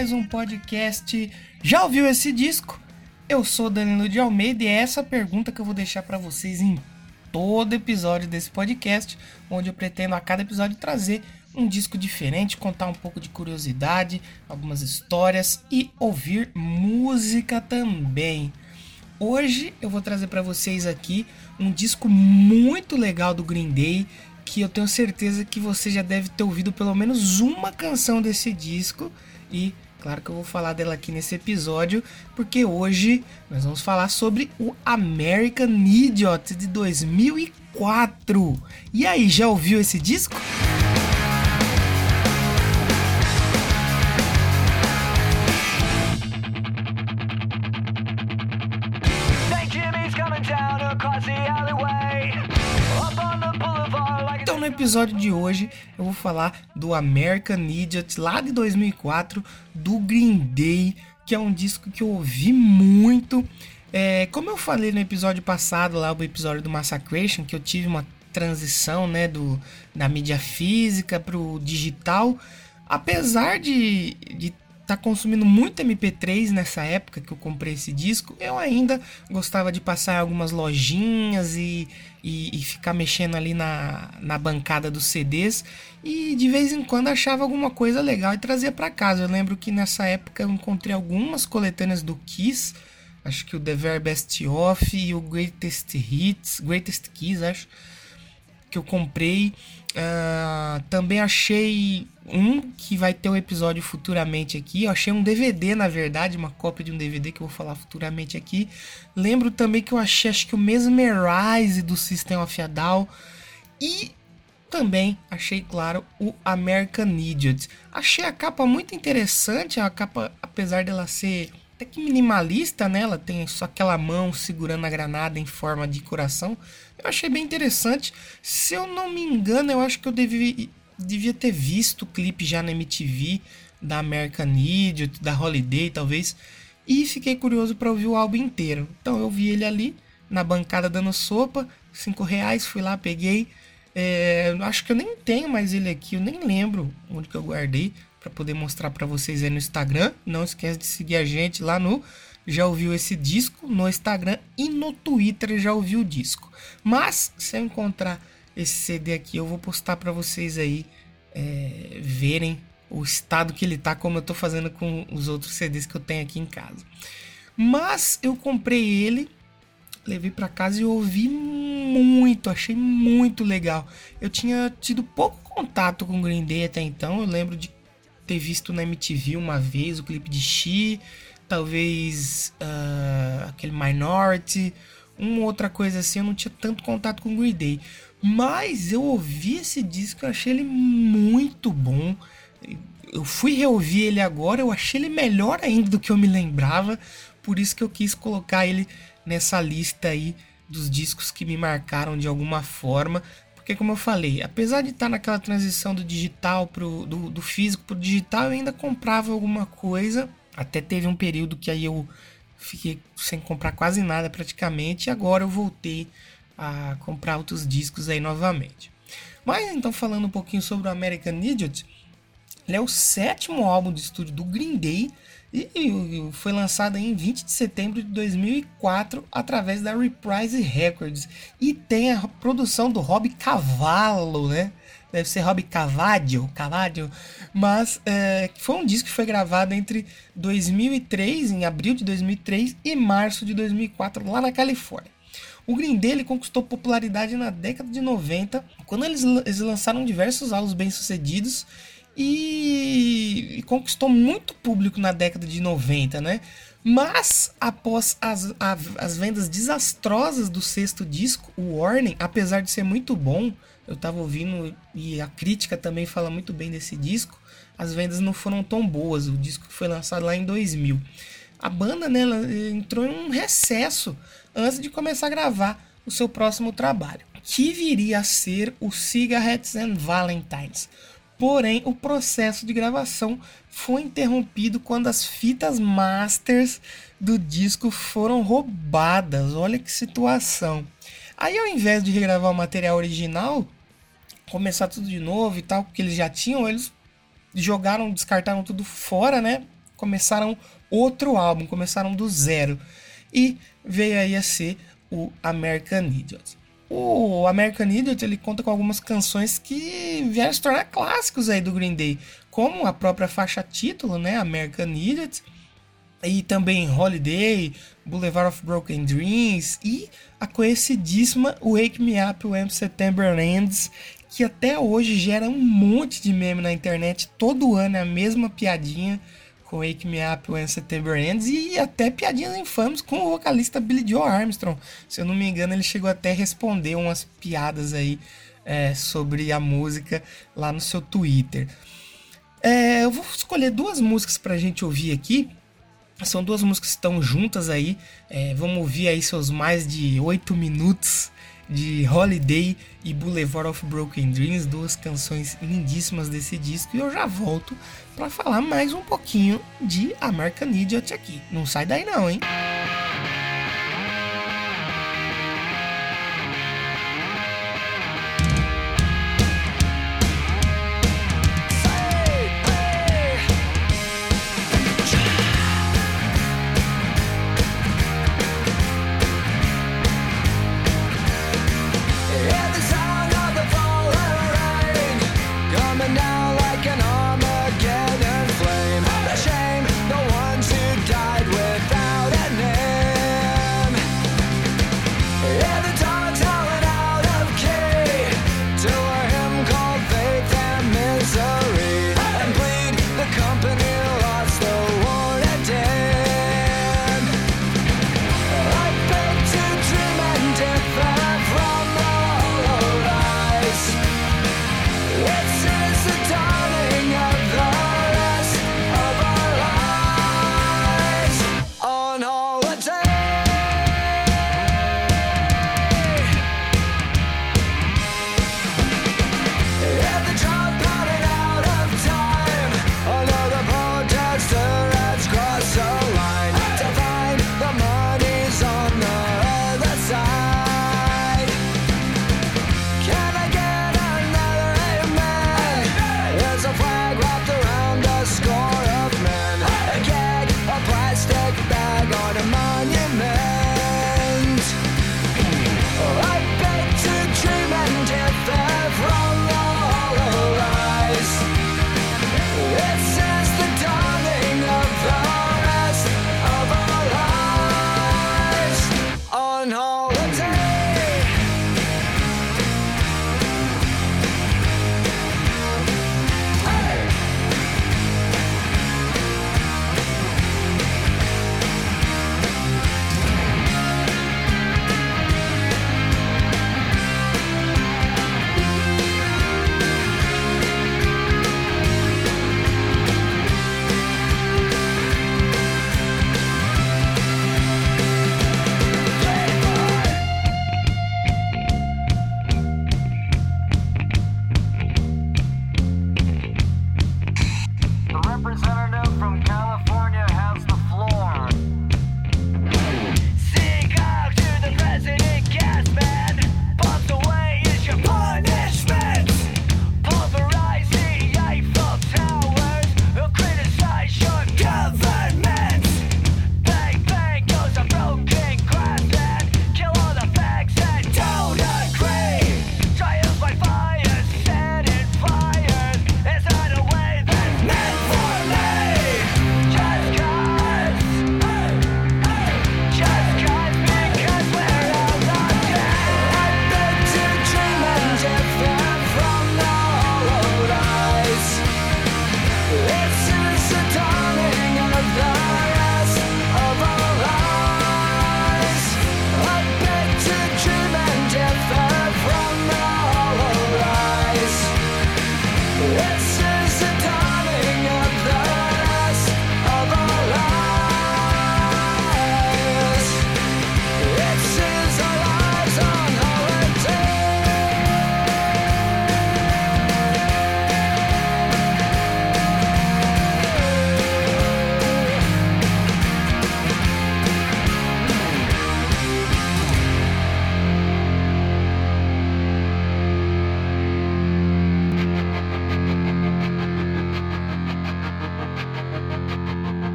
Mais um podcast. Já ouviu esse disco? Eu sou Danilo de Almeida e é essa pergunta que eu vou deixar para vocês em todo episódio desse podcast, onde eu pretendo a cada episódio trazer um disco diferente, contar um pouco de curiosidade, algumas histórias e ouvir música também. Hoje eu vou trazer para vocês aqui um disco muito legal do Green Day que eu tenho certeza que você já deve ter ouvido pelo menos uma canção desse disco e claro que eu vou falar dela aqui nesse episódio, porque hoje nós vamos falar sobre o American Idiot de 2004. E aí, já ouviu esse disco? Episódio de hoje eu vou falar do American Idiot lá de 2004, do Green Day, que é um disco que eu ouvi muito. É, como eu falei no episódio passado, lá o episódio do Massacration, que eu tive uma transição né, do, da mídia física para o digital, apesar de, de tá consumindo muito MP3 nessa época que eu comprei esse disco, eu ainda gostava de passar em algumas lojinhas e, e, e, ficar mexendo ali na, na bancada dos CDs e de vez em quando achava alguma coisa legal e trazia para casa. Eu lembro que nessa época eu encontrei algumas coletâneas do Kiss, acho que o The Very Best Of e o Greatest Hits, Greatest Kiss, acho que eu comprei. Uh, também achei um que vai ter um episódio futuramente aqui. Eu achei um DVD, na verdade, uma cópia de um DVD que eu vou falar futuramente aqui. Lembro também que eu achei, acho que o Mesmerize do System of a Down. E também achei, claro, o American Idiot. Achei a capa muito interessante, a capa, apesar dela ser até que minimalista, né? Ela tem só aquela mão segurando a granada em forma de coração. Eu achei bem interessante. Se eu não me engano, eu acho que eu devia, devia ter visto o clipe já na MTV da American Idiot, da Holiday, talvez. E fiquei curioso para ouvir o álbum inteiro. Então eu vi ele ali na bancada dando sopa, cinco reais, fui lá, peguei. É, acho que eu nem tenho mais ele aqui, eu nem lembro onde que eu guardei para poder mostrar para vocês aí no Instagram. Não esquece de seguir a gente lá no já ouviu esse disco no Instagram e no Twitter já ouviu o disco. Mas se eu encontrar esse CD aqui, eu vou postar para vocês aí é, verem o estado que ele tá, como eu tô fazendo com os outros CDs que eu tenho aqui em casa. Mas eu comprei ele, levei para casa e ouvi muito, achei muito legal. Eu tinha tido pouco contato com Green Day até então, eu lembro de ter visto na MTV uma vez o clipe de She, talvez uh, aquele Minority, uma outra coisa assim, eu não tinha tanto contato com Green Day. Mas eu ouvi esse disco, eu achei ele muito bom. Eu fui reouvir ele agora, eu achei ele melhor ainda do que eu me lembrava, por isso que eu quis colocar ele nessa lista aí dos discos que me marcaram de alguma forma, porque como eu falei, apesar de estar naquela transição do digital pro do, do físico pro digital, eu ainda comprava alguma coisa. Até teve um período que aí eu fiquei sem comprar quase nada praticamente, e agora eu voltei a comprar outros discos aí novamente. Mas então falando um pouquinho sobre o American Idiot, ele é o sétimo álbum de estúdio do Green Day e foi lançado em 20 de setembro de 2004 através da Reprise Records. E tem a produção do Rob Cavallo, né? Deve ser Rob Cavadio, Cavadio. Mas é, foi um disco que foi gravado entre 2003, em abril de 2003, e março de 2004, lá na Califórnia. O Green Day conquistou popularidade na década de 90, quando eles, eles lançaram diversos álbuns bem-sucedidos e, e conquistou muito público na década de 90, né? Mas após as, as vendas desastrosas do sexto disco, o Warning, apesar de ser muito bom, eu tava ouvindo e a crítica também fala muito bem desse disco, as vendas não foram tão boas. O disco foi lançado lá em 2000. A banda né, entrou em um recesso antes de começar a gravar o seu próximo trabalho, que viria a ser o Cigarettes and Valentines. Porém, o processo de gravação foi interrompido quando as fitas masters do disco foram roubadas. Olha que situação. Aí, ao invés de regravar o material original, começar tudo de novo e tal, porque eles já tinham, eles jogaram, descartaram tudo fora, né? Começaram outro álbum, começaram do zero. E veio aí a ser o American Idiot. O American Idiot ele conta com algumas canções que vieram se tornar clássicos aí do Green Day, como a própria faixa título, né, American Idiot, e também Holiday, Boulevard of Broken Dreams e a conhecidíssima Wake Me Up When September Ends, que até hoje gera um monte de meme na internet, todo ano é a mesma piadinha com Wake Me Up When September Ends e até piadinhas infames com o vocalista Billy Joe Armstrong. Se eu não me engano, ele chegou até a responder umas piadas aí é, sobre a música lá no seu Twitter. É, eu vou escolher duas músicas pra gente ouvir aqui. São duas músicas que estão juntas aí. É, vamos ouvir aí seus mais de oito minutos de Holiday e Boulevard of Broken Dreams, duas canções lindíssimas desse disco, e eu já volto para falar mais um pouquinho de American Idiot aqui. Não sai daí não, hein?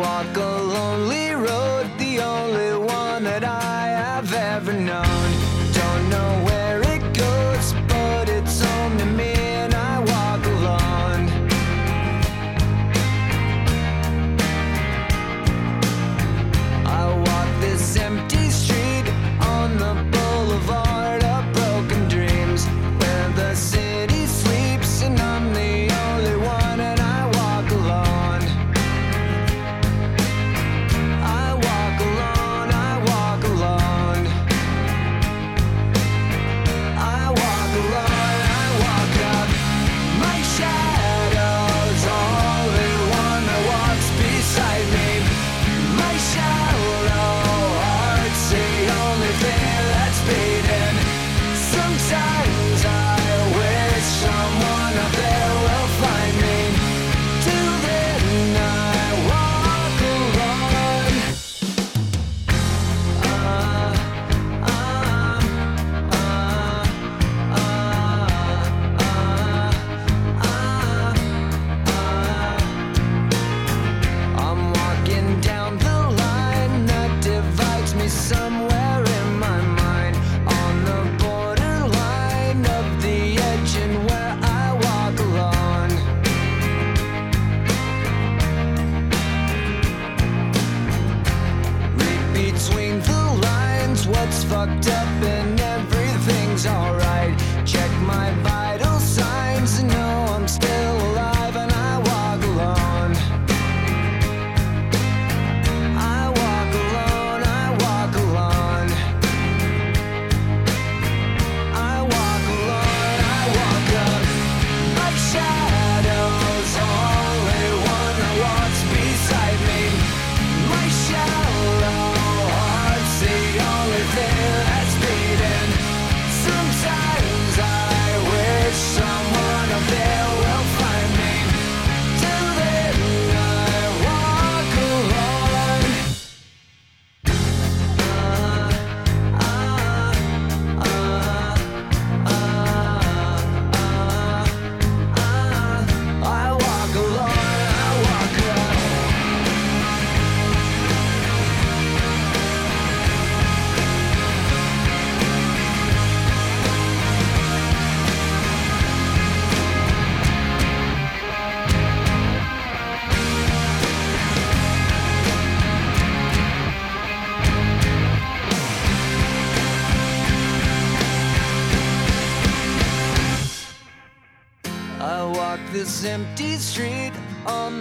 walk a lonely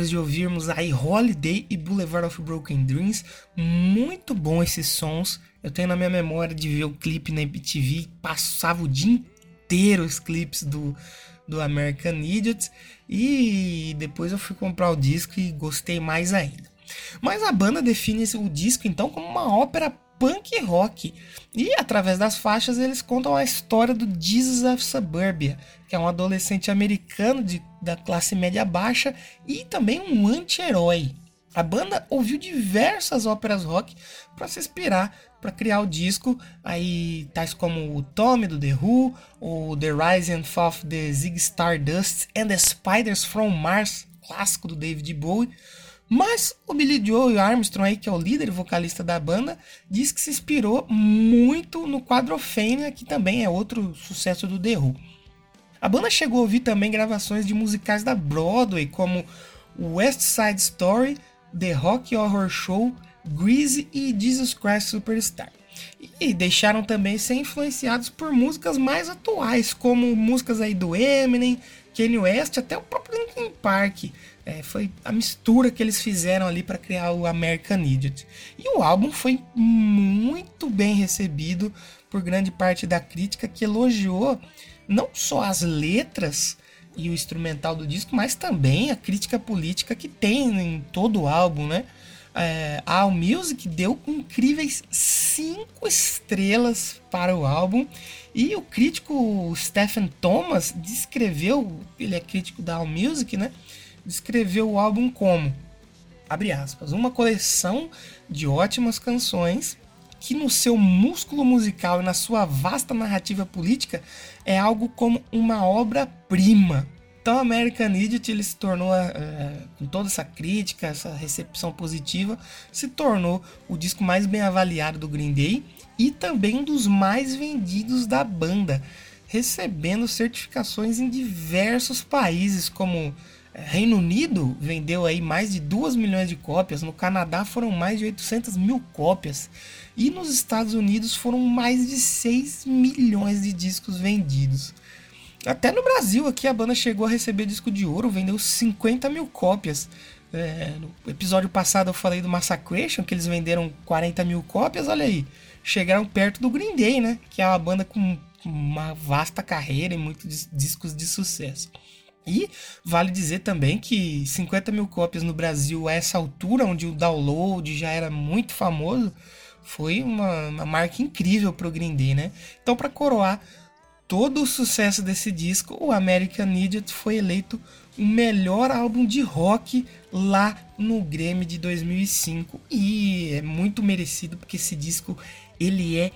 depois de ouvirmos aí Holiday e Boulevard of Broken Dreams. Muito bom esses sons. Eu tenho na minha memória de ver o clipe na MTV, passava o dia inteiro os clipes do, do American Idiot e depois eu fui comprar o disco e gostei mais ainda. Mas a banda define o disco então como uma ópera punk rock e através das faixas eles contam a história do Jesus of Suburbia, que é um adolescente americano de, da classe média baixa e também um anti-herói. A banda ouviu diversas óperas rock para se inspirar para criar o disco, aí tais como o Tommy do The Who, o The Rise and Fall of the Zig Stardust and the Spiders from Mars, clássico do David Bowie, Mas o Billy Joe Armstrong, aí, que é o líder vocalista da banda, diz que se inspirou muito no Quadrophenia, que também é outro sucesso do The Who. A banda chegou a ouvir também gravações de musicais da Broadway, como West Side Story, The Rock Horror Show, Greasy e Jesus Christ Superstar. E deixaram também ser influenciados por músicas mais atuais, como músicas aí do Eminem, Kanye West, até o próprio Linkin Park. É, foi a mistura que eles fizeram ali para criar o American Idiot. E o álbum foi muito bem recebido por grande parte da crítica que elogiou não só as letras e o instrumental do disco, mas também a crítica política que tem em todo o álbum, né? É, a Allmusic deu incríveis cinco estrelas para o álbum e o crítico Stephen Thomas descreveu, ele é crítico da Allmusic, né? Descreveu o álbum como, abre aspas, uma coleção de ótimas canções que no seu músculo musical e na sua vasta narrativa política é algo como uma obra-prima. Então, American Idiot ele se tornou, é, com toda essa crítica, essa recepção positiva, se tornou o disco mais bem avaliado do Green Day e também um dos mais vendidos da banda, recebendo certificações em diversos países, como Reino Unido vendeu aí mais de 2 milhões de cópias, no Canadá foram mais de 800 mil cópias e nos Estados Unidos foram mais de 6 milhões de discos vendidos. Até no Brasil aqui a banda chegou a receber disco de ouro, vendeu 50 mil cópias. É, no episódio passado eu falei do Massacration, que eles venderam 40 mil cópias, olha aí. Chegaram perto do Green Day, né? Que é uma banda com uma vasta carreira e muitos discos de sucesso. E vale dizer também que 50 mil cópias no Brasil a essa altura, onde o download já era muito famoso, foi uma, uma marca incrível para o Green Day, né? Então, para coroar todo o sucesso desse disco, o American Idiot foi eleito o melhor álbum de rock lá no Grammy de 2005 e é muito merecido porque esse disco ele é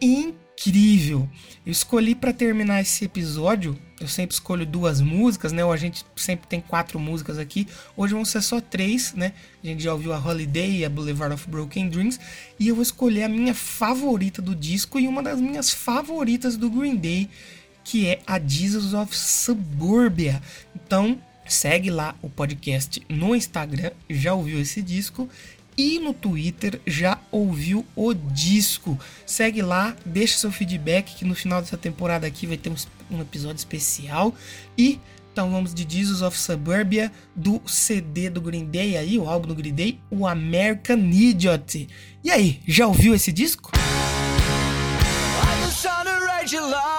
incrível incrível. Eu escolhi para terminar esse episódio, eu sempre escolho duas músicas, né? Ou a gente sempre tem quatro músicas aqui. Hoje vão ser só três, né? A gente já ouviu a Holiday e a Boulevard of Broken Dreams. E eu vou escolher a minha favorita do disco e uma das minhas favoritas do Green Day, que é a Jesus of Suburbia. Então, segue lá o podcast no Instagram, já ouviu esse disco e no Twitter já ouviu o disco. Segue lá, deixa seu feedback que no final dessa temporada aqui vai ter um, um episódio especial. E então vamos de Jesus of Suburbia do CD do Green Day aí, o álbum do Green Day, o American Idiot. E aí, já ouviu esse disco? facts.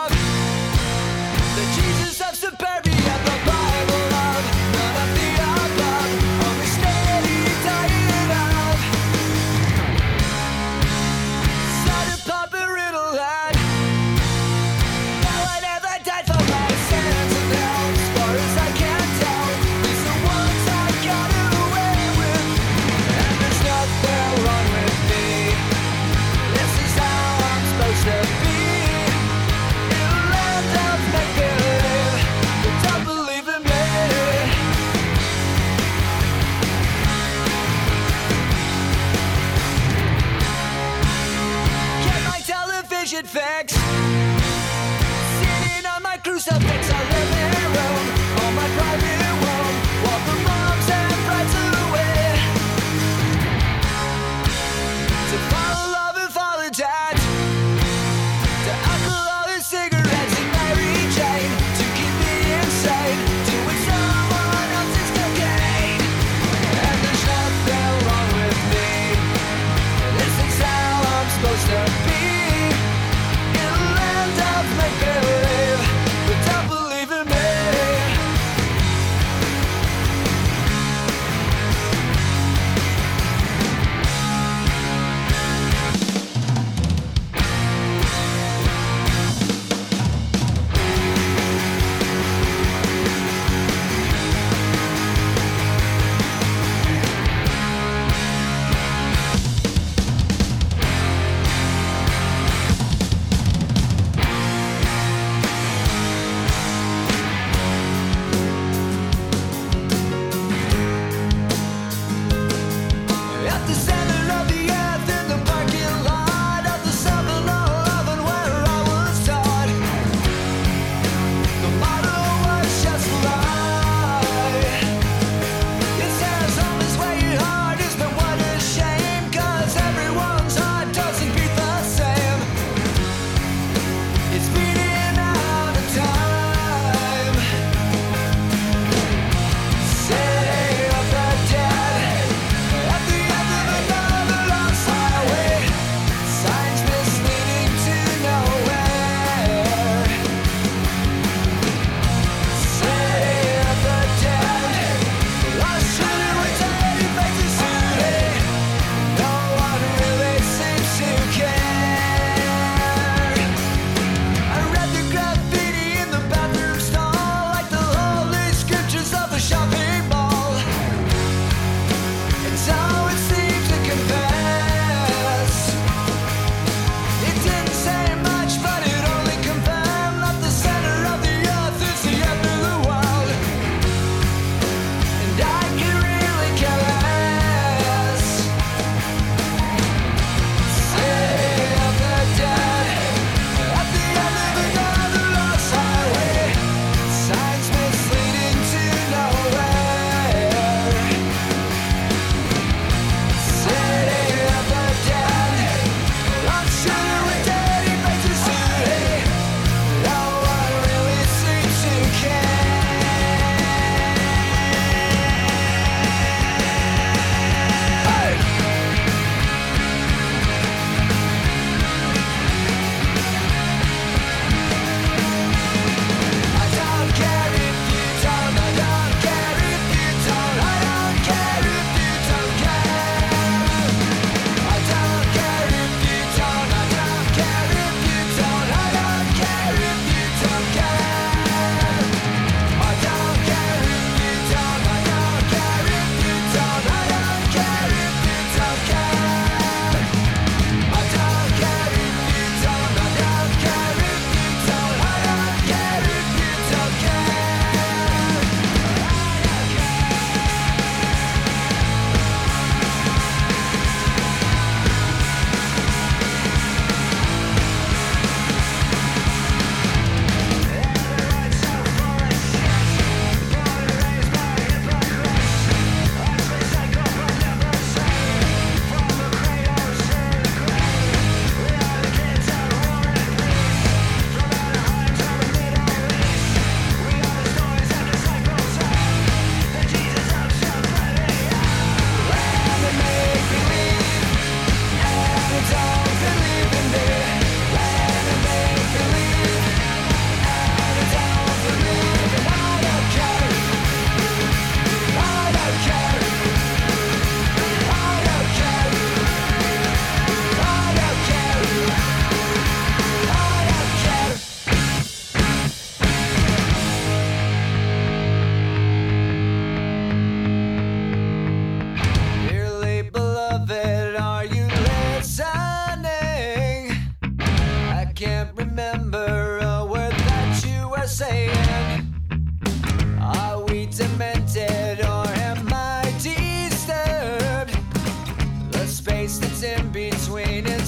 Space that's in between and